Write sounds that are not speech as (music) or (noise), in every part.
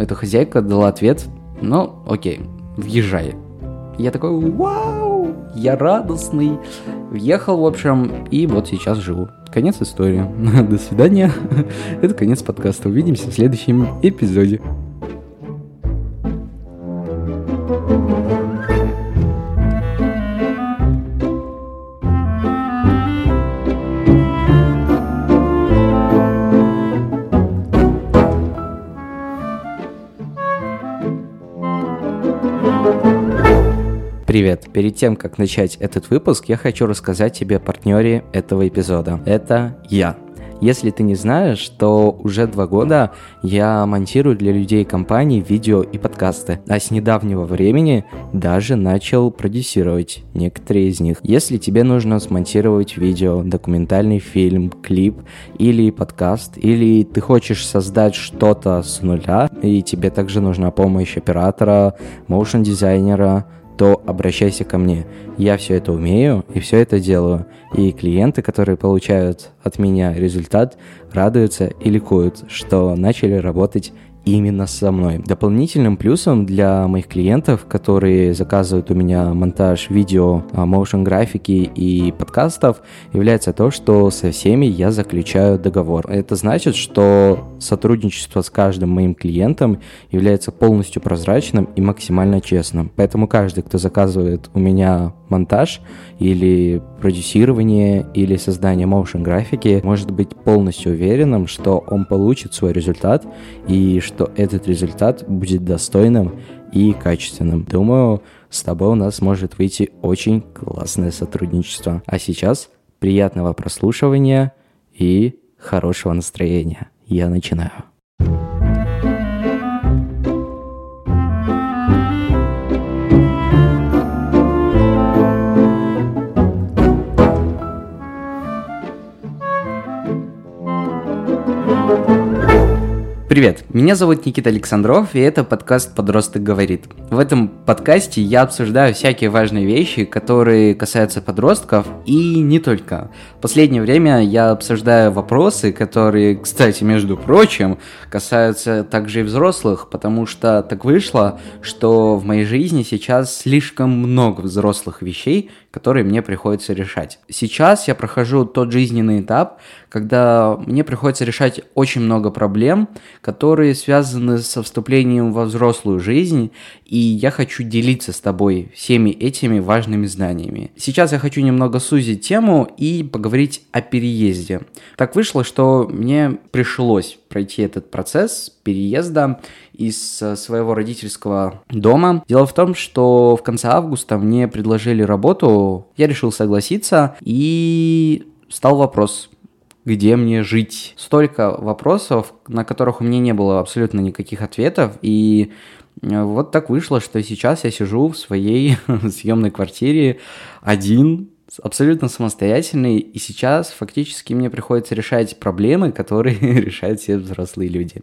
эта хозяйка дала ответ, ну, окей, въезжай. Я такой, вау, я радостный. Въехал, в общем, и вот сейчас живу. Конец истории. (laughs) До свидания. (laughs) Это конец подкаста. Увидимся в следующем эпизоде. Привет! Перед тем, как начать этот выпуск, я хочу рассказать тебе о партнере этого эпизода. Это я. Если ты не знаешь, то уже два года я монтирую для людей компании видео и подкасты, а с недавнего времени даже начал продюсировать некоторые из них. Если тебе нужно смонтировать видео, документальный фильм, клип или подкаст, или ты хочешь создать что-то с нуля, и тебе также нужна помощь оператора, моушен дизайнера, то обращайся ко мне. Я все это умею и все это делаю. И клиенты, которые получают от меня результат, радуются и ликуют, что начали работать именно со мной. Дополнительным плюсом для моих клиентов, которые заказывают у меня монтаж видео, motion графики и подкастов, является то, что со всеми я заключаю договор. Это значит, что сотрудничество с каждым моим клиентом является полностью прозрачным и максимально честным. Поэтому каждый, кто заказывает у меня монтаж или продюсирование или создание motion графики, может быть полностью уверенным, что он получит свой результат и что этот результат будет достойным и качественным. Думаю, с тобой у нас может выйти очень классное сотрудничество. А сейчас приятного прослушивания и хорошего настроения. Я начинаю. Привет, меня зовут Никита Александров, и это подкаст «Подросток говорит». В этом подкасте я обсуждаю всякие важные вещи, которые касаются подростков, и не только. В последнее время я обсуждаю вопросы, которые, кстати, между прочим, касаются также и взрослых, потому что так вышло, что в моей жизни сейчас слишком много взрослых вещей, которые мне приходится решать. Сейчас я прохожу тот жизненный этап, когда мне приходится решать очень много проблем, которые связаны со вступлением во взрослую жизнь, и я хочу делиться с тобой всеми этими важными знаниями. Сейчас я хочу немного сузить тему и поговорить о переезде. Так вышло, что мне пришлось пройти этот процесс переезда из своего родительского дома. Дело в том, что в конце августа мне предложили работу, я решил согласиться, и стал вопрос, где мне жить. Столько вопросов, на которых у меня не было абсолютно никаких ответов, и э, вот так вышло, что сейчас я сижу в своей (laughs) съемной квартире один, абсолютно самостоятельный, и сейчас фактически мне приходится решать проблемы, которые (laughs) решают все взрослые люди.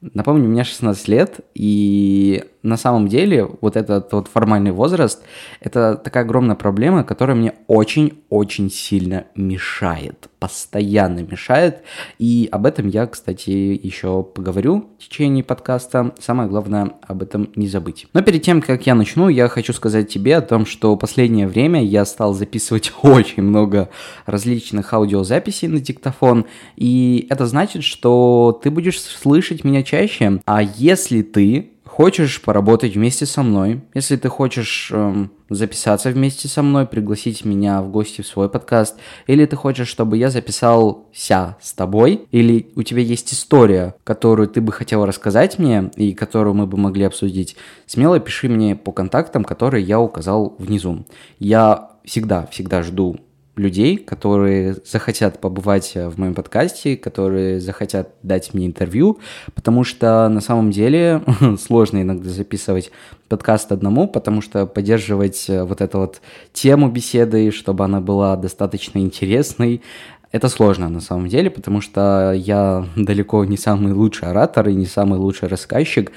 Напомню, меня 16 лет, и на самом деле вот этот вот формальный возраст – это такая огромная проблема, которая мне очень-очень сильно мешает, постоянно мешает, и об этом я, кстати, еще поговорю в течение подкаста. Самое главное об этом не забыть. Но перед тем, как я начну, я хочу сказать тебе о том, что последнее время я стал записывать (laughs) очень много различных аудиозаписей на диктофон, и это значит, что ты будешь слышать меня чаще. А если ты хочешь поработать вместе со мной, если ты хочешь эм, записаться вместе со мной, пригласить меня в гости в свой подкаст, или ты хочешь, чтобы я записался с тобой, или у тебя есть история, которую ты бы хотел рассказать мне и которую мы бы могли обсудить, смело пиши мне по контактам, которые я указал внизу. Я всегда, всегда жду людей, которые захотят побывать в моем подкасте, которые захотят дать мне интервью, потому что на самом деле (laughs) сложно иногда записывать подкаст одному, потому что поддерживать вот эту вот тему беседы, чтобы она была достаточно интересной, это сложно на самом деле, потому что я далеко не самый лучший оратор и не самый лучший рассказчик,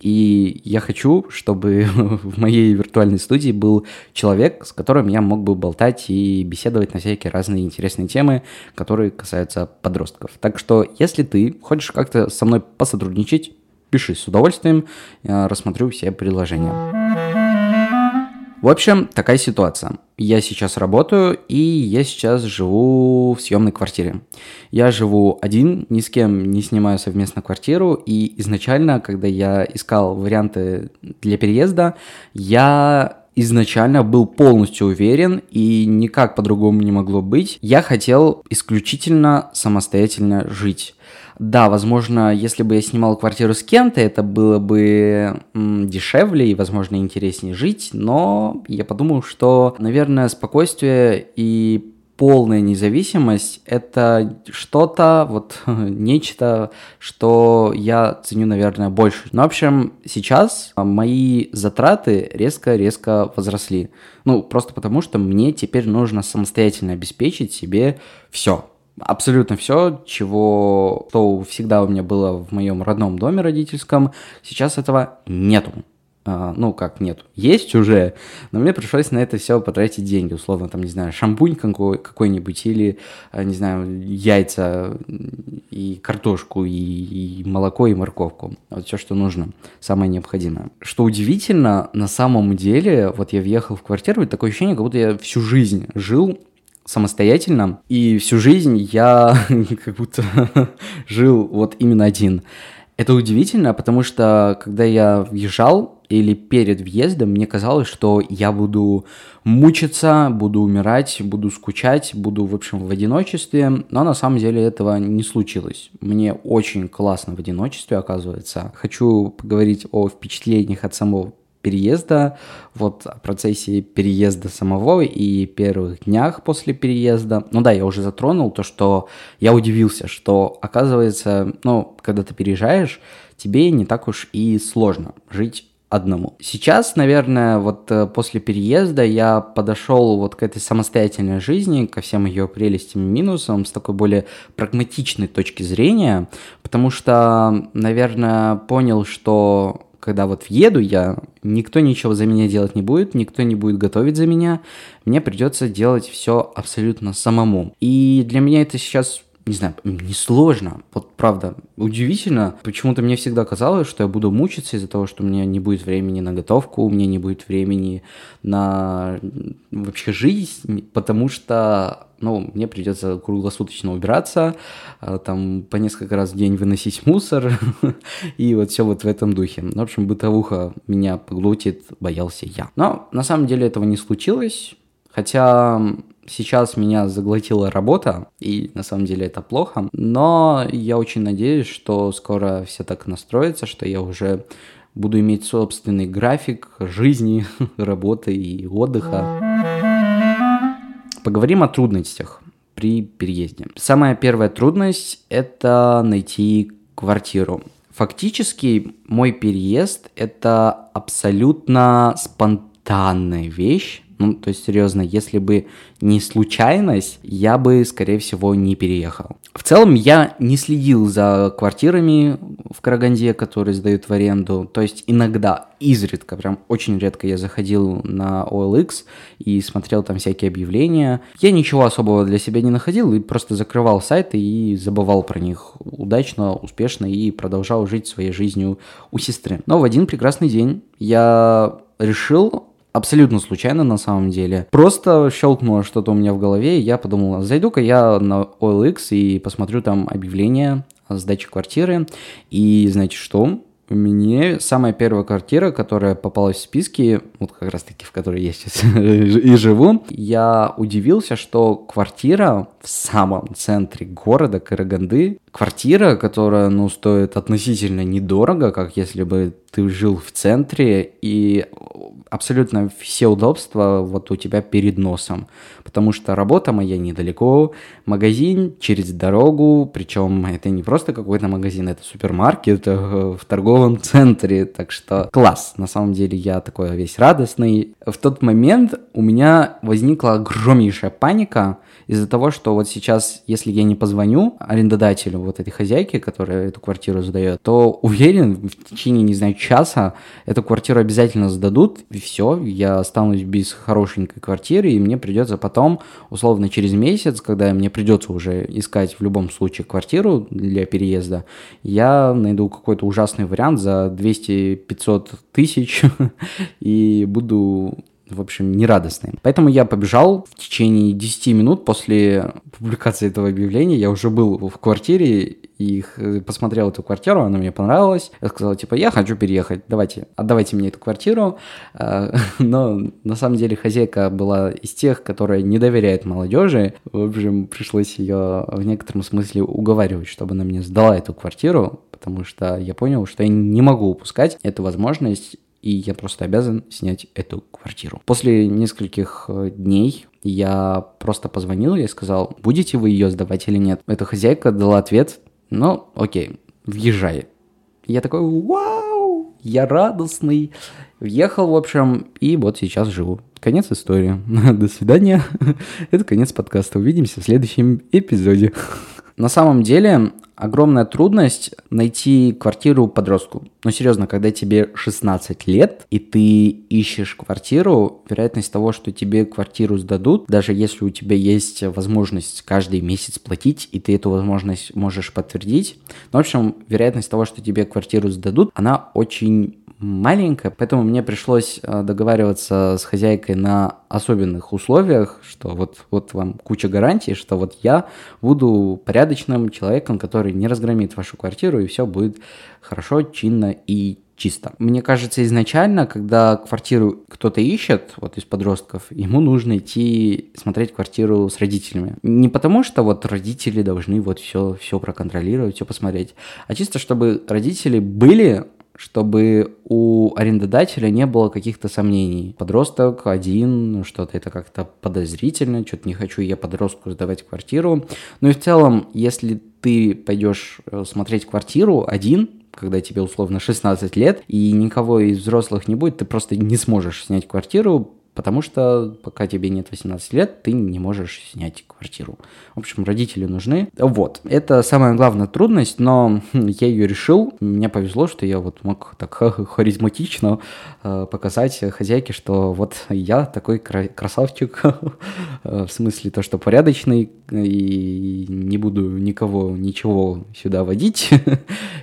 и я хочу, чтобы (laughs) в моей виртуальной студии был человек, с которым я мог бы болтать и беседовать на всякие разные интересные темы, которые касаются подростков. Так что, если ты хочешь как-то со мной посотрудничать, пиши с удовольствием, я рассмотрю все предложения. В общем, такая ситуация. Я сейчас работаю, и я сейчас живу в съемной квартире. Я живу один, ни с кем не снимаю совместно квартиру, и изначально, когда я искал варианты для переезда, я изначально был полностью уверен, и никак по-другому не могло быть. Я хотел исключительно самостоятельно жить. Да, возможно, если бы я снимал квартиру с кем-то, это было бы м, дешевле и, возможно, интереснее жить, но я подумал, что, наверное, спокойствие и полная независимость – это что-то, вот (laughs) нечто, что я ценю, наверное, больше. Ну, в общем, сейчас мои затраты резко-резко возросли. Ну, просто потому, что мне теперь нужно самостоятельно обеспечить себе все абсолютно все, чего что всегда у меня было в моем родном доме родительском, сейчас этого нету. А, ну, как нету. Есть уже, но мне пришлось на это все потратить деньги, условно, там, не знаю, шампунь какой- какой-нибудь или, а, не знаю, яйца и картошку, и, и молоко, и морковку. Вот все, что нужно, самое необходимое. Что удивительно, на самом деле, вот я въехал в квартиру, и такое ощущение, как будто я всю жизнь жил самостоятельно, и всю жизнь я (laughs) как будто (laughs) жил вот именно один. Это удивительно, потому что когда я въезжал или перед въездом, мне казалось, что я буду мучиться, буду умирать, буду скучать, буду, в общем, в одиночестве, но на самом деле этого не случилось. Мне очень классно в одиночестве, оказывается. Хочу поговорить о впечатлениях от самого переезда, вот о процессе переезда самого и первых днях после переезда. Ну да, я уже затронул то, что я удивился, что оказывается, ну, когда ты переезжаешь, тебе не так уж и сложно жить одному. Сейчас, наверное, вот э, после переезда я подошел вот к этой самостоятельной жизни, ко всем ее прелестям и минусам с такой более прагматичной точки зрения, потому что, наверное, понял, что когда вот въеду я, никто ничего за меня делать не будет, никто не будет готовить за меня, мне придется делать все абсолютно самому. И для меня это сейчас не знаю, несложно. Вот правда, удивительно. Почему-то мне всегда казалось, что я буду мучиться из-за того, что у меня не будет времени на готовку, у меня не будет времени на вообще жизнь, потому что ну, мне придется круглосуточно убираться, а, там по несколько раз в день выносить мусор, (laughs) и вот все вот в этом духе. В общем, бытовуха меня поглотит, боялся я. Но на самом деле этого не случилось, хотя сейчас меня заглотила работа, и на самом деле это плохо, но я очень надеюсь, что скоро все так настроится, что я уже буду иметь собственный график жизни, (laughs) работы и отдыха. Поговорим о трудностях при переезде. Самая первая трудность – это найти квартиру. Фактически мой переезд – это абсолютно спонтанная вещь, ну, то есть, серьезно, если бы не случайность, я бы, скорее всего, не переехал. В целом, я не следил за квартирами в Караганде, которые сдают в аренду. То есть, иногда, изредка, прям очень редко я заходил на OLX и смотрел там всякие объявления. Я ничего особого для себя не находил и просто закрывал сайты и забывал про них удачно, успешно и продолжал жить своей жизнью у сестры. Но в один прекрасный день я решил абсолютно случайно на самом деле. Просто щелкнуло что-то у меня в голове, и я подумал, зайду-ка я на OLX и посмотрю там объявление о сдаче квартиры. И знаете что? Мне самая первая квартира, которая попалась в списки, вот как раз таки в которой я сейчас (laughs) и живу, я удивился, что квартира в самом центре города Караганды, квартира, которая, ну, стоит относительно недорого, как если бы ты жил в центре, и абсолютно все удобства вот у тебя перед носом, потому что работа моя недалеко, магазин через дорогу, причем это не просто какой-то магазин, это супермаркет э, в торговом центре, так что класс, на самом деле я такой весь радостный. В тот момент у меня возникла огромнейшая паника из-за того, что вот сейчас, если я не позвоню арендодателю, вот этой хозяйке, которая эту квартиру сдает, то уверен, в течение, не знаю, часа эту квартиру обязательно сдадут, все, я останусь без хорошенькой квартиры, и мне придется потом, условно, через месяц, когда мне придется уже искать в любом случае квартиру для переезда, я найду какой-то ужасный вариант за 200-500 тысяч (laughs) и буду в общем, нерадостные. Поэтому я побежал в течение 10 минут после публикации этого объявления. Я уже был в квартире и посмотрел эту квартиру, она мне понравилась. Я сказал, типа, я хочу переехать, давайте, отдавайте мне эту квартиру. А, (laughs) но на самом деле хозяйка была из тех, которая не доверяет молодежи. В общем, пришлось ее в некотором смысле уговаривать, чтобы она мне сдала эту квартиру, потому что я понял, что я не могу упускать эту возможность и я просто обязан снять эту квартиру. После нескольких э, дней я просто позвонил и сказал, будете вы ее сдавать или нет. Эта хозяйка дала ответ, ну, окей, въезжай. Я такой, вау, я радостный. Въехал, в общем, и вот сейчас живу. Конец истории. (laughs) До свидания. (laughs) Это конец подкаста. Увидимся в следующем эпизоде. (laughs) На самом деле, огромная трудность найти квартиру подростку. Но серьезно, когда тебе 16 лет, и ты ищешь квартиру, вероятность того, что тебе квартиру сдадут, даже если у тебя есть возможность каждый месяц платить, и ты эту возможность можешь подтвердить, ну, в общем, вероятность того, что тебе квартиру сдадут, она очень маленькая, поэтому мне пришлось э, договариваться с хозяйкой на особенных условиях, что вот, вот вам куча гарантий, что вот я буду порядочным человеком, который не разгромит вашу квартиру, и все будет хорошо, чинно и чисто. Мне кажется, изначально, когда квартиру кто-то ищет, вот из подростков, ему нужно идти смотреть квартиру с родителями. Не потому, что вот родители должны вот все, все проконтролировать, все посмотреть, а чисто, чтобы родители были чтобы у арендодателя не было каких-то сомнений. Подросток один, что-то это как-то подозрительно, что-то не хочу я подростку сдавать квартиру. Ну и в целом, если ты пойдешь э, смотреть квартиру один, когда тебе условно 16 лет, и никого из взрослых не будет, ты просто не сможешь снять квартиру, потому что пока тебе нет 18 лет, ты не можешь снять квартиру. В общем, родители нужны. Вот, это самая главная трудность, но (laughs) я ее решил. Мне повезло, что я вот мог так (laughs) харизматично э, показать хозяйке, что вот я такой красавчик, (laughs) э, в смысле то, что порядочный, и не буду никого ничего сюда водить,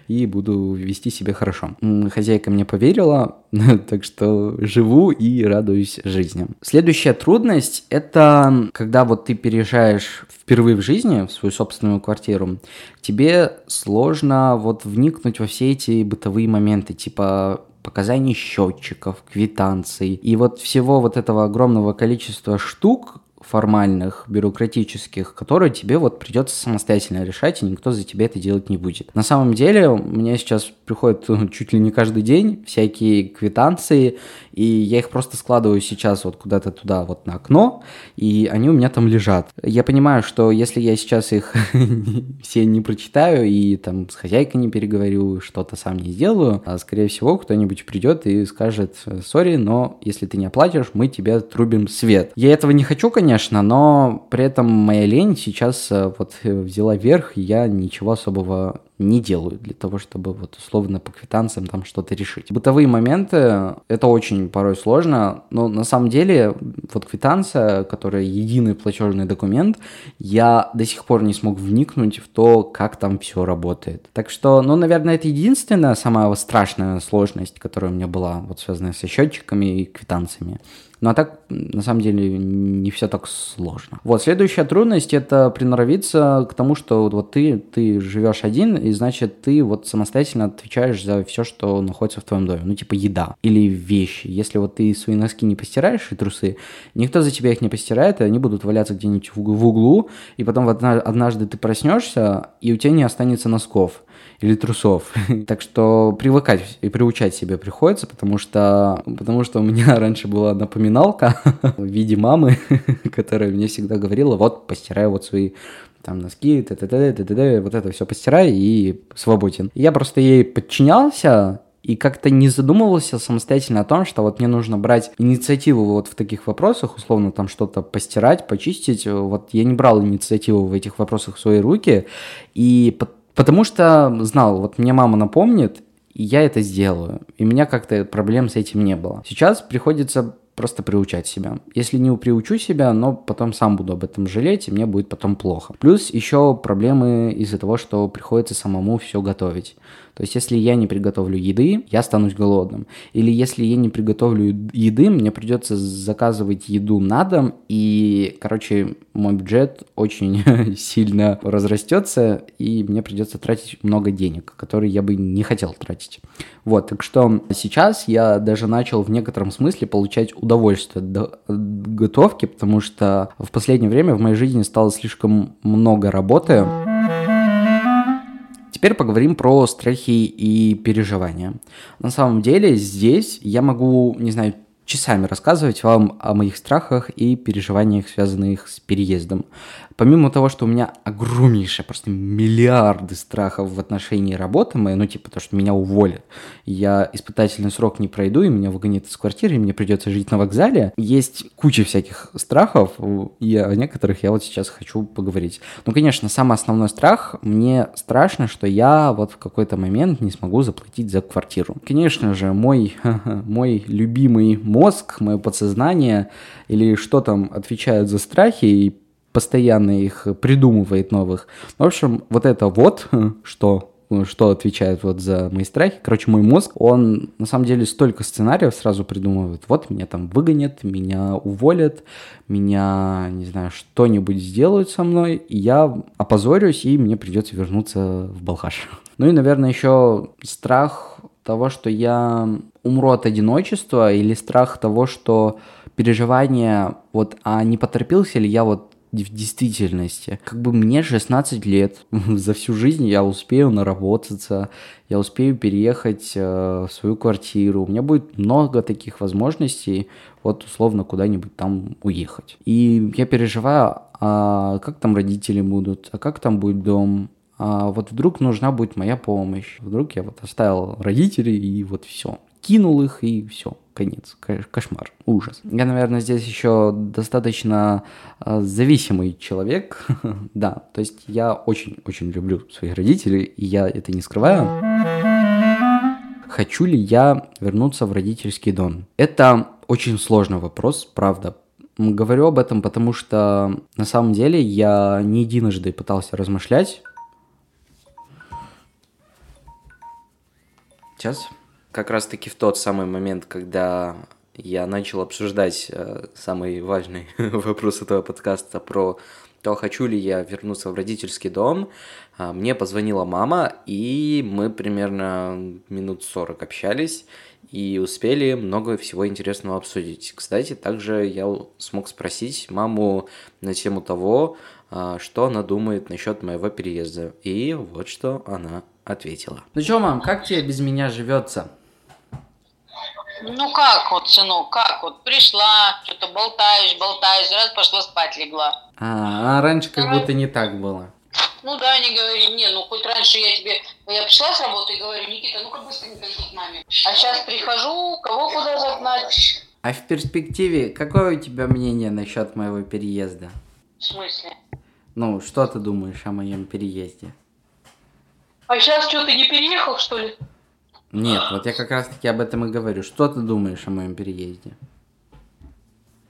и буду вести себя хорошо. Хозяйка мне поверила, (laughs) так что живу и радуюсь жизни. Следующая трудность – это когда вот ты переезжаешь впервые в жизни в свою собственную квартиру, тебе сложно вот вникнуть во все эти бытовые моменты, типа показаний счетчиков, квитанций. И вот всего вот этого огромного количества штук, формальных, бюрократических, которые тебе вот придется самостоятельно решать, и никто за тебя это делать не будет. На самом деле, меня сейчас приходят чуть ли не каждый день всякие квитанции, и я их просто складываю сейчас вот куда-то туда, вот на окно, и они у меня там лежат. Я понимаю, что если я сейчас их (laughs) все не прочитаю и там с хозяйкой не переговорю, что-то сам не сделаю, а скорее всего кто-нибудь придет и скажет, сори, но если ты не оплатишь, мы тебе трубим свет. Я этого не хочу, конечно, конечно, но при этом моя лень сейчас э, вот э, взяла верх, и я ничего особого не делаю для того, чтобы вот условно по квитанциям там что-то решить. Бытовые моменты, это очень порой сложно, но на самом деле вот квитанция, которая единый платежный документ, я до сих пор не смог вникнуть в то, как там все работает. Так что, ну, наверное, это единственная самая страшная сложность, которая у меня была, вот связанная со счетчиками и квитанциями. Ну а так, на самом деле, не все так сложно. Вот, следующая трудность – это приноровиться к тому, что вот ты, ты живешь один, и значит, ты вот самостоятельно отвечаешь за все, что находится в твоем доме. Ну, типа еда или вещи. Если вот ты свои носки не постираешь и трусы, никто за тебя их не постирает, и они будут валяться где-нибудь в углу, и потом однажды ты проснешься, и у тебя не останется носков или трусов. (laughs) так что привыкать и приучать себя приходится, потому что, потому что у меня (laughs) раньше была напоминалка (laughs) в виде мамы, которая мне всегда говорила, вот, постирай вот свои там носки, т -т -т -т -т вот это все постирай и свободен. Я просто ей подчинялся, и как-то не задумывался самостоятельно о том, что вот мне нужно брать инициативу вот в таких вопросах, условно там что-то постирать, почистить. Вот я не брал инициативу в этих вопросах в свои руки, и Потому что знал, вот мне мама напомнит, и я это сделаю. И у меня как-то проблем с этим не было. Сейчас приходится просто приучать себя. Если не приучу себя, но потом сам буду об этом жалеть, и мне будет потом плохо. Плюс еще проблемы из-за того, что приходится самому все готовить. То есть, если я не приготовлю еды, я останусь голодным. Или если я не приготовлю еды, мне придется заказывать еду на дом, и, короче, мой бюджет очень (laughs) сильно разрастется, и мне придется тратить много денег, которые я бы не хотел тратить. Вот, так что сейчас я даже начал в некотором смысле получать удовольствие от готовки, потому что в последнее время в моей жизни стало слишком много работы. Теперь поговорим про страхи и переживания. На самом деле здесь я могу, не знаю, часами рассказывать вам о моих страхах и переживаниях, связанных с переездом. Помимо того, что у меня огромнейшие, просто миллиарды страхов в отношении работы моей, ну типа то, что меня уволят, я испытательный срок не пройду, и меня выгонят из квартиры, и мне придется жить на вокзале, есть куча всяких страхов, и о некоторых я вот сейчас хочу поговорить. Ну, конечно, самый основной страх, мне страшно, что я вот в какой-то момент не смогу заплатить за квартиру. Конечно же, мой, (laughs) мой любимый мозг, мое подсознание или что там отвечает за страхи и постоянно их придумывает новых. В общем, вот это вот, (laughs) что что отвечает вот за мои страхи. Короче, мой мозг, он на самом деле столько сценариев сразу придумывает. Вот меня там выгонят, меня уволят, меня, не знаю, что-нибудь сделают со мной, и я опозорюсь, и мне придется вернуться в Балхаш. (laughs) Ну и, наверное, еще страх того, что я умру от одиночества, или страх того, что переживание, вот, а не поторопился ли я вот в действительности. Как бы мне 16 лет, (laughs) за всю жизнь я успею наработаться, я успею переехать э, в свою квартиру, у меня будет много таких возможностей, вот условно куда-нибудь там уехать. И я переживаю, а как там родители будут, а как там будет дом, а вот вдруг нужна будет моя помощь, вдруг я вот оставил родителей и вот все, кинул их и все конец, кошмар, ужас. Я, наверное, здесь еще достаточно э, зависимый человек, (laughs) да, то есть я очень-очень люблю своих родителей, и я это не скрываю. Хочу ли я вернуться в родительский дом? Это очень сложный вопрос, правда. Говорю об этом, потому что на самом деле я не единожды пытался размышлять. Сейчас как раз-таки в тот самый момент, когда я начал обсуждать э, самый важный (laughs) вопрос этого подкаста про то, хочу ли я вернуться в родительский дом, э, мне позвонила мама, и мы примерно минут 40 общались и успели много всего интересного обсудить. Кстати, также я смог спросить маму на тему того, э, что она думает насчет моего переезда. И вот что она ответила. Ну что, мам, как тебе без меня живется? Ну как вот, сынок, как вот пришла, что-то болтаешь, болтаешь, раз пошла спать легла. А, а раньше как будто не так было. Ну да, не говори мне, ну хоть раньше я тебе, я пришла с работы и говорю, Никита, ну-ка быстренько иди к маме. А сейчас прихожу, кого куда загнать. А в перспективе, какое у тебя мнение насчет моего переезда? В смысле? Ну, что ты думаешь о моем переезде? А сейчас что, ты не переехал, что ли? Нет, вот я как раз таки об этом и говорю. Что ты думаешь о моем переезде?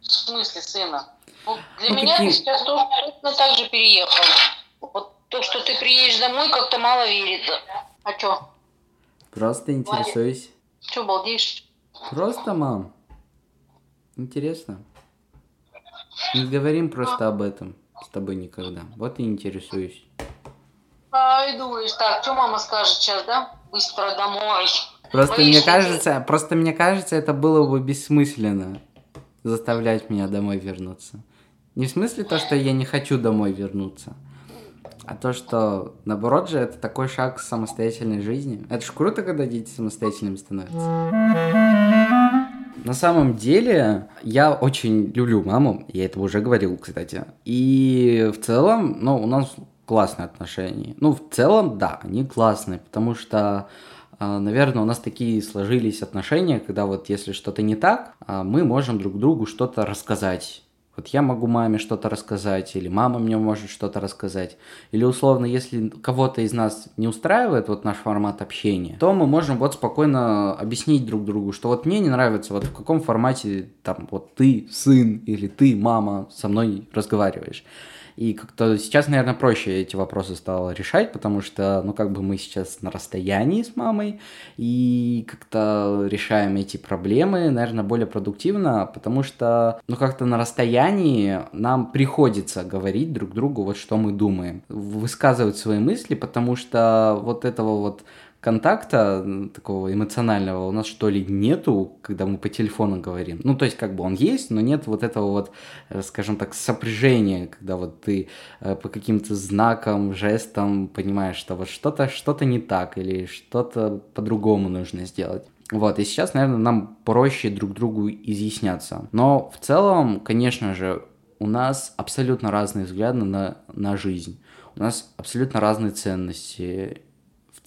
В смысле, сына? Ну, для ну, меня какие... ты сейчас тоже точно так же переехал. Вот то, что ты приедешь домой, как-то мало верится. А чё? Просто интересуюсь. Чё, балдеешь? Просто, мам. Интересно. Не говорим просто об этом с тобой никогда. Вот и интересуюсь. А, и думаешь, так, что мама скажет сейчас, да? Быстро домой. Просто Боишься мне кажется, просто мне кажется, это было бы бессмысленно заставлять меня домой вернуться. Не в смысле то, что я не хочу домой вернуться, а то, что наоборот же это такой шаг к самостоятельной жизни. Это ж круто, когда дети самостоятельными становятся. На самом деле, я очень люблю маму, я это уже говорил, кстати. И в целом, ну, у нас классные отношения. Ну, в целом, да, они классные, потому что, а, наверное, у нас такие сложились отношения, когда вот если что-то не так, а, мы можем друг другу что-то рассказать Вот я могу маме что-то рассказать, или мама мне может что-то рассказать. Или условно, если кого-то из нас не устраивает вот наш формат общения, то мы можем вот спокойно объяснить друг другу, что вот мне не нравится, вот в каком формате там вот ты, сын, или ты, мама, со мной разговариваешь. И как-то сейчас, наверное, проще эти вопросы стало решать, потому что, ну, как бы мы сейчас на расстоянии с мамой, и как-то решаем эти проблемы, наверное, более продуктивно, потому что, ну, как-то на расстоянии нам приходится говорить друг другу вот что мы думаем, высказывать свои мысли, потому что вот этого вот контакта такого эмоционального у нас что ли нету, когда мы по телефону говорим. Ну, то есть, как бы он есть, но нет вот этого вот, э, скажем так, сопряжения, когда вот ты э, по каким-то знакам, жестам понимаешь, что вот что-то что не так или что-то по-другому нужно сделать. Вот, и сейчас, наверное, нам проще друг другу изъясняться. Но в целом, конечно же, у нас абсолютно разные взгляды на, на жизнь. У нас абсолютно разные ценности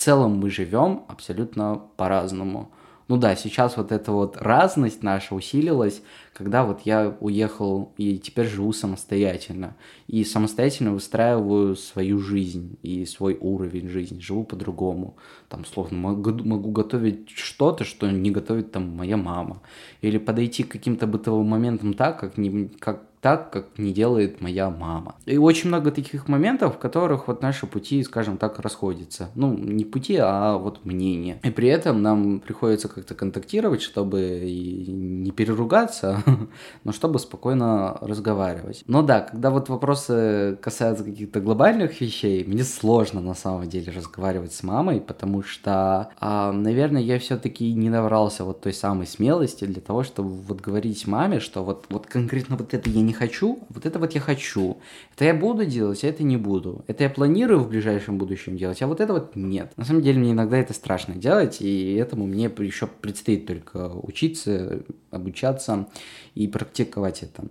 целом мы живем абсолютно по-разному. Ну да, сейчас вот эта вот разность наша усилилась, когда вот я уехал и теперь живу самостоятельно. И самостоятельно выстраиваю свою жизнь и свой уровень жизни. Живу по-другому. Там, словно могу, могу готовить что-то, что не готовит там моя мама. Или подойти к каким-то бытовым моментам так, как, не, как так, как не делает моя мама. И очень много таких моментов, в которых вот наши пути, скажем так, расходятся. Ну, не пути, а вот мнения. И при этом нам приходится как-то контактировать, чтобы не переругаться, (laughs) но чтобы спокойно разговаривать. Но да, когда вот вопросы касаются каких-то глобальных вещей, мне сложно на самом деле разговаривать с мамой, потому что, а, наверное, я все-таки не набрался вот той самой смелости для того, чтобы вот говорить маме, что вот, вот конкретно вот это я не хочу, вот это вот я хочу. Это я буду делать, а это не буду. Это я планирую в ближайшем будущем делать, а вот это вот нет. На самом деле мне иногда это страшно делать, и этому мне еще предстоит только учиться, обучаться и практиковать это.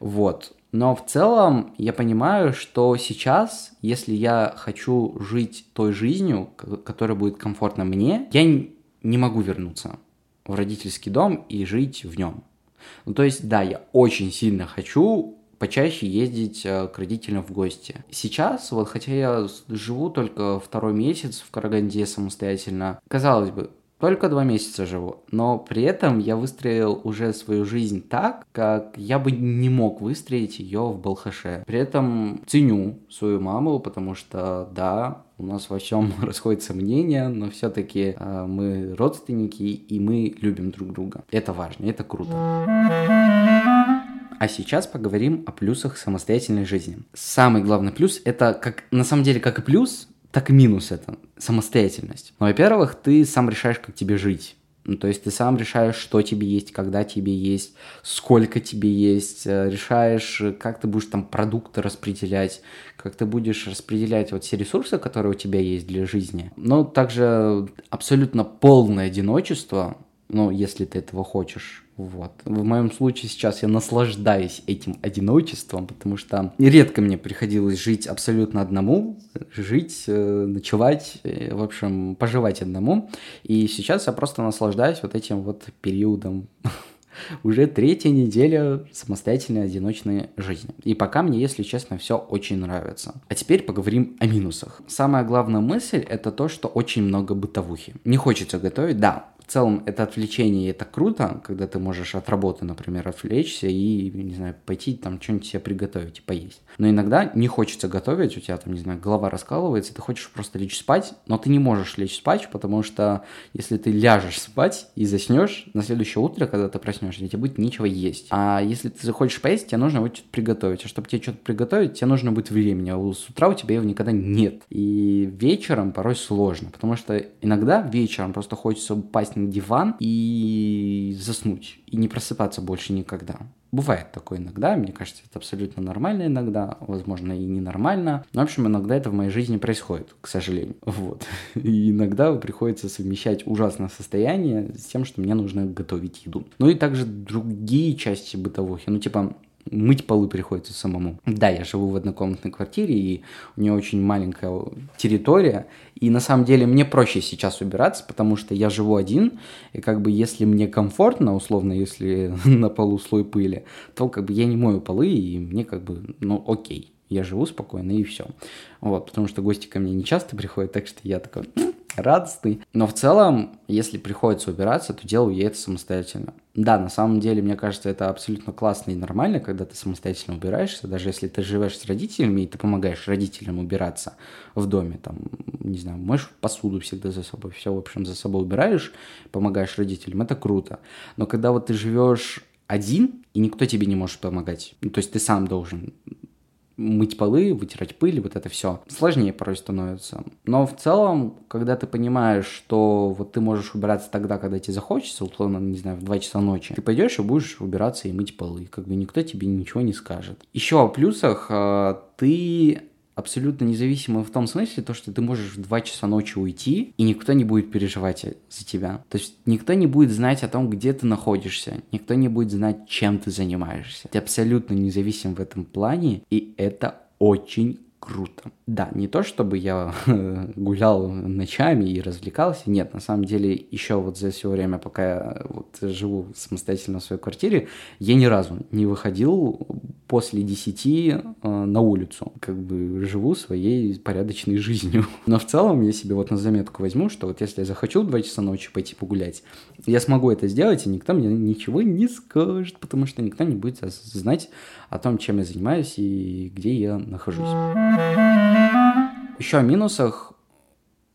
Вот. Но в целом я понимаю, что сейчас, если я хочу жить той жизнью, которая будет комфортна мне, я не могу вернуться в родительский дом и жить в нем. Ну, то есть, да, я очень сильно хочу почаще ездить э, к родителям в гости. Сейчас, вот хотя я живу только второй месяц в Караганде самостоятельно, казалось бы, только два месяца живу, но при этом я выстроил уже свою жизнь так, как я бы не мог выстроить ее в Балхаше. При этом ценю свою маму, потому что, да, у нас во всем (laughs) расходятся мнения, но все-таки э, мы родственники и мы любим друг друга. Это важно, это круто. А сейчас поговорим о плюсах самостоятельной жизни. Самый главный плюс это как на самом деле как и плюс, так и минус это самостоятельность. Ну, во-первых, ты сам решаешь, как тебе жить. Ну, то есть ты сам решаешь, что тебе есть, когда тебе есть, сколько тебе есть, э, решаешь, как ты будешь там продукты распределять, как ты будешь распределять вот все ресурсы, которые у тебя есть для жизни. Но также абсолютно полное одиночество, ну, если ты этого хочешь, вот. В моем случае сейчас я наслаждаюсь этим одиночеством, потому что редко мне приходилось жить абсолютно одному, жить, э, ночевать, э, в общем, поживать одному. И сейчас я просто наслаждаюсь вот этим вот периодом (laughs) уже третья неделя самостоятельной одиночной жизни. И пока мне, если честно, все очень нравится. А теперь поговорим о минусах. Самая главная мысль это то, что очень много бытовухи. Не хочется готовить, да, в целом это отвлечение, и это круто, когда ты можешь от работы, например, отвлечься и, не знаю, пойти там что-нибудь себе приготовить и поесть. Но иногда не хочется готовить, у тебя там, не знаю, голова раскалывается, ты хочешь просто лечь спать, но ты не можешь лечь спать, потому что если ты ляжешь спать и заснешь, на следующее утро, когда ты проснешься, тебе будет нечего есть. А если ты захочешь поесть, тебе нужно вот что-то приготовить. А чтобы тебе что-то приготовить, тебе нужно будет времени, а с утра у тебя его никогда нет. И вечером порой сложно, потому что иногда вечером просто хочется упасть на диван и заснуть, и не просыпаться больше никогда. Бывает такое иногда, мне кажется, это абсолютно нормально иногда, возможно, и ненормально. Но, в общем, иногда это в моей жизни происходит, к сожалению. (laughs) Вот. И иногда приходится совмещать ужасное состояние с тем, что мне нужно готовить еду. Ну и также другие части бытовухи. Ну, типа, мыть полы приходится самому. Да, я живу в однокомнатной квартире, и у нее очень маленькая территория, и на самом деле мне проще сейчас убираться, потому что я живу один, и как бы если мне комфортно, условно, если (laughs) на полу слой пыли, то как бы я не мою полы, и мне как бы, ну, окей, я живу спокойно, и все. Вот, потому что гости ко мне не часто приходят, так что я такой, радостный. Но в целом, если приходится убираться, то делаю я это самостоятельно. Да, на самом деле, мне кажется, это абсолютно классно и нормально, когда ты самостоятельно убираешься, даже если ты живешь с родителями и ты помогаешь родителям убираться в доме, там, не знаю, можешь посуду всегда за собой, все, в общем, за собой убираешь, помогаешь родителям, это круто. Но когда вот ты живешь один, и никто тебе не может помогать, то есть ты сам должен мыть полы, вытирать пыль, вот это все. Сложнее порой становится. Но в целом, когда ты понимаешь, что вот ты можешь убираться тогда, когда тебе захочется, условно, не знаю, в 2 часа ночи, ты пойдешь и будешь убираться и мыть полы. Как бы никто тебе ничего не скажет. Еще о плюсах. А, ты абсолютно независимым в том смысле, то, что ты можешь в 2 часа ночи уйти, и никто не будет переживать за тебя. То есть никто не будет знать о том, где ты находишься, никто не будет знать, чем ты занимаешься. Ты абсолютно независим в этом плане, и это очень круто. Да, не то чтобы я (laughs) гулял ночами и развлекался, нет, на самом деле еще вот за все время, пока я вот живу самостоятельно в своей квартире, я ни разу не выходил после 10 э, на улицу, как бы живу своей порядочной жизнью. (laughs) Но в целом я себе вот на заметку возьму, что вот если я захочу в 2 часа ночи пойти погулять, я смогу это сделать, и никто мне ничего не скажет, потому что никто не будет знать о том, чем я занимаюсь и где я нахожусь. Еще о минусах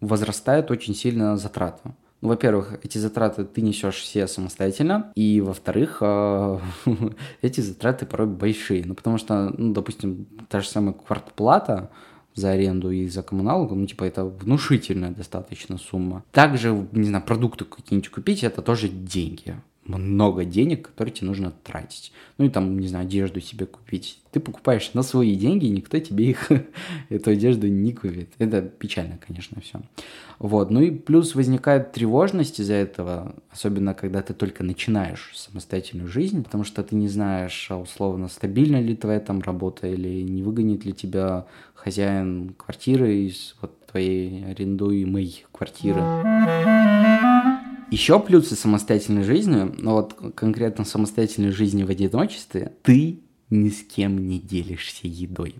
возрастает очень сильно затраты. Ну, во-первых, эти затраты ты несешь все самостоятельно, и во-вторых, а, (laughs) эти затраты порой большие. Ну, потому что, ну, допустим, та же самая квартплата за аренду и за коммуналку, ну, типа, это внушительная достаточно сумма. Также, не знаю, продукты какие-нибудь купить, это тоже деньги много денег, которые тебе нужно тратить. Ну и там, не знаю, одежду себе купить. Ты покупаешь на свои деньги, и никто тебе их, (laughs) эту одежду не купит. Это печально, конечно, все. Вот. Ну и плюс возникает тревожность из-за этого, особенно когда ты только начинаешь самостоятельную жизнь, потому что ты не знаешь, а, условно, стабильна ли твоя там работа или не выгонит ли тебя хозяин квартиры из вот твоей арендуемой квартиры. Еще плюсы самостоятельной жизни, ну вот конкретно самостоятельной жизни в одиночестве, ты ни с кем не делишься едой.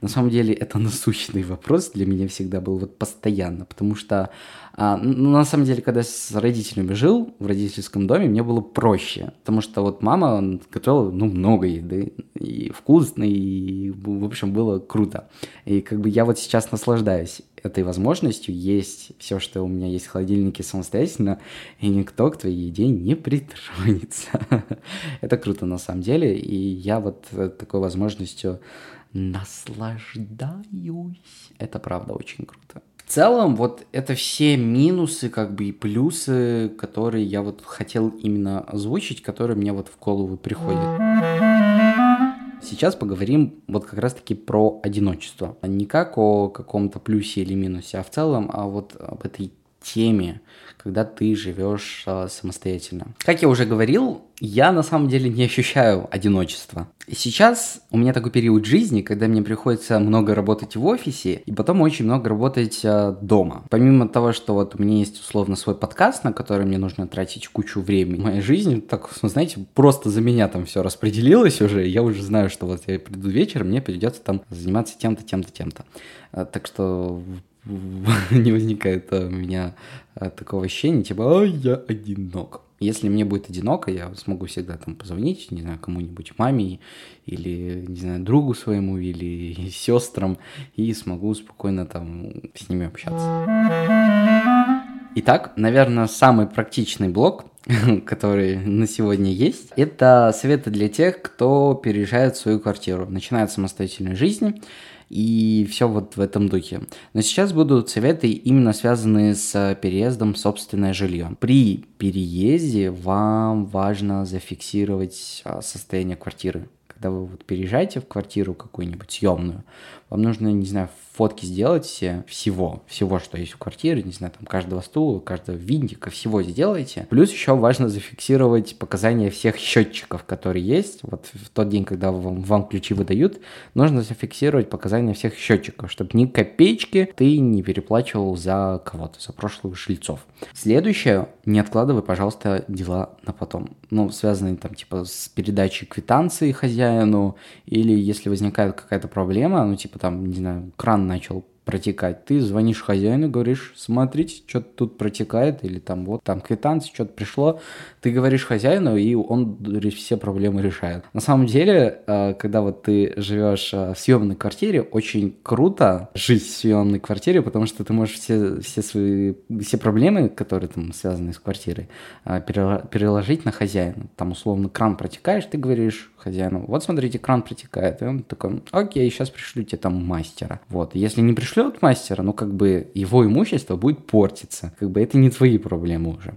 На самом деле это (laughs) насущный вопрос для меня всегда был вот постоянно, потому что а, ну, на самом деле, когда с родителями жил в родительском доме, мне было проще, потому что вот мама готовила ну много еды и вкусно и в общем было круто. И как бы я вот сейчас наслаждаюсь этой возможностью есть все, что у меня есть в холодильнике самостоятельно, и никто к твоей еде не притронется. (laughs) Это круто на самом деле, и я вот такой возможностью наслаждаюсь. Это правда очень круто. В целом, вот это все минусы, как бы и плюсы, которые я вот хотел именно озвучить, которые мне вот в голову приходят. Сейчас поговорим вот как раз-таки про одиночество. Не как о каком-то плюсе или минусе, а в целом а вот об этой теме, когда ты живешь а, самостоятельно. Как я уже говорил, я на самом деле не ощущаю одиночества. Сейчас у меня такой период жизни, когда мне приходится много работать в офисе и потом очень много работать а, дома. Помимо того, что вот у меня есть условно свой подкаст, на который мне нужно тратить кучу времени, моя жизнь, так, знаете, просто за меня там все распределилось уже, я уже знаю, что вот я приду вечером, мне придется там заниматься тем-то, тем-то, тем-то. А, так что (laughs) не возникает у меня а, такого ощущения, типа, ой, я одинок. Если мне будет одиноко, я смогу всегда там позвонить, не знаю, кому-нибудь, маме или, не знаю, другу своему или (laughs) сестрам, и смогу спокойно там с ними общаться. Итак, наверное, самый практичный блок, (laughs) который на сегодня есть, это советы для тех, кто переезжает в свою квартиру, начинает самостоятельную жизнь, и все вот в этом духе. Но сейчас будут советы именно связанные с переездом в собственное жилье. При переезде вам важно зафиксировать а, состояние квартиры когда вы вот переезжаете в квартиру какую-нибудь съемную, вам нужно, не знаю, фотки сделать все, всего, всего, что есть в квартире, не знаю, там каждого стула, каждого винтика, всего сделайте. Плюс еще важно зафиксировать показания всех счетчиков, которые есть. Вот в тот день, когда вам, вам ключи выдают, нужно зафиксировать показания всех счетчиков, чтобы ни копеечки ты не переплачивал за кого-то, за прошлых жильцов. Следующее, не откладывай, пожалуйста, дела на потом. Ну, связанные там типа с передачей квитанции хозяину, или если возникает какая-то проблема, ну типа там, не знаю, кран начал протекать. Ты звонишь хозяину, говоришь, смотрите, что-то тут протекает, или там вот там квитанция, что-то пришло. Ты говоришь хозяину, и он все проблемы решает. На самом деле, э, когда вот ты живешь э, в съемной квартире, очень круто жить в съемной квартире, потому что ты можешь все, все свои все проблемы, которые там связаны с квартирой, э, переложить на хозяина. Там условно кран протекаешь, ты говоришь хозяину, вот смотрите, кран протекает. И он такой, окей, сейчас пришлю тебе там мастера. Вот, если не пришлет мастера, ну, как бы его имущество будет портиться. Как бы это не твои проблемы уже.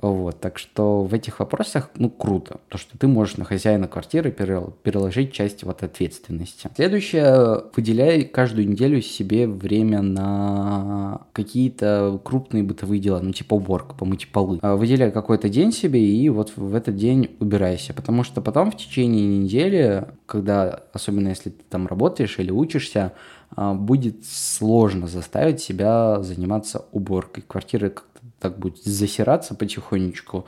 Вот, так что в этих вопросах, ну, круто, то, что ты можешь на хозяина квартиры переложить часть вот ответственности. Следующее, выделяй каждую неделю себе время на какие-то крупные бытовые дела, ну, типа уборка, помыть полы. А, выделяй какой-то день себе и вот в этот день убирайся, потому что потом в течение недели, когда, особенно если ты там работаешь или учишься, а, будет сложно заставить себя заниматься уборкой. Квартиры как-то так будет засираться потихонечку,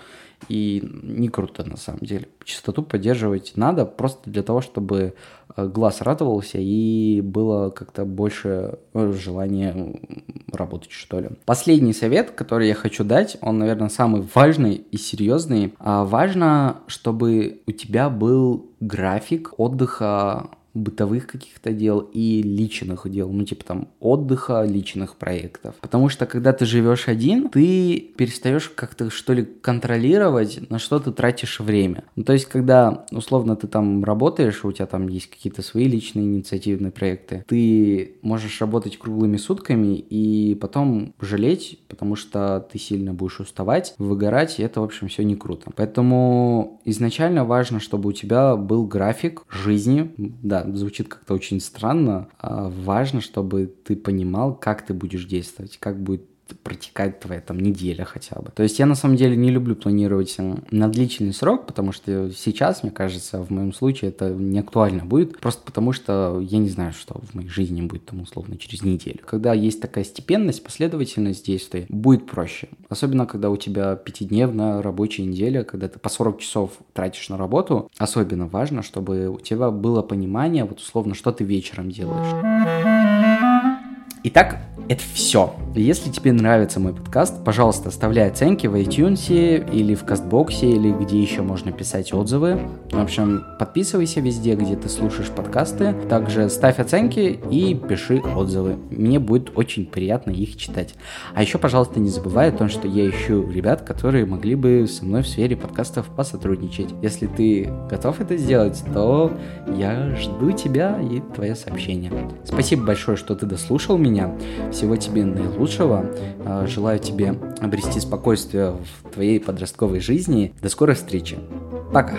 и не круто на самом деле. Чистоту поддерживать надо просто для того, чтобы э, глаз радовался и было как-то больше э, желания работать, что ли. Последний совет, который я хочу дать, он, наверное, самый важный и серьезный. А важно, чтобы у тебя был график отдыха бытовых каких-то дел и личных дел, ну типа там отдыха, личных проектов. Потому что когда ты живешь один, ты перестаешь как-то что ли контролировать, на что ты тратишь время. Ну то есть когда условно ты там работаешь, у тебя там есть какие-то свои личные инициативные проекты, ты можешь работать круглыми сутками и потом жалеть, потому что ты сильно будешь уставать, выгорать, и это, в общем, все не круто. Поэтому изначально важно, чтобы у тебя был график жизни, да, звучит как-то очень странно. А важно, чтобы ты понимал, как ты будешь действовать, как будет протекать твоя там неделя хотя бы. То есть я на самом деле не люблю планировать э, на длительный срок, потому что сейчас, мне кажется, в моем случае это не актуально будет, просто потому что я не знаю, что в моей жизни будет там условно через неделю. Когда есть такая степенность, последовательность действий, будет проще. Особенно, когда у тебя пятидневная рабочая неделя, когда ты по 40 часов тратишь на работу, особенно важно, чтобы у тебя было понимание, вот условно, что ты вечером делаешь. Итак, это все. Если тебе нравится мой подкаст, пожалуйста, оставляй оценки в iTunes или в Кастбоксе, или где еще можно писать отзывы. В общем, подписывайся везде, где ты слушаешь подкасты. Также ставь оценки и пиши отзывы. Мне будет очень приятно их читать. А еще, пожалуйста, не забывай о том, что я ищу ребят, которые могли бы со мной в сфере подкастов посотрудничать. Если ты готов это сделать, то я жду тебя и твое сообщение. Спасибо большое, что ты дослушал меня. Всего тебе наилучшего. А, желаю тебе обрести спокойствие в твоей подростковой жизни. До скорой встречи. Пока.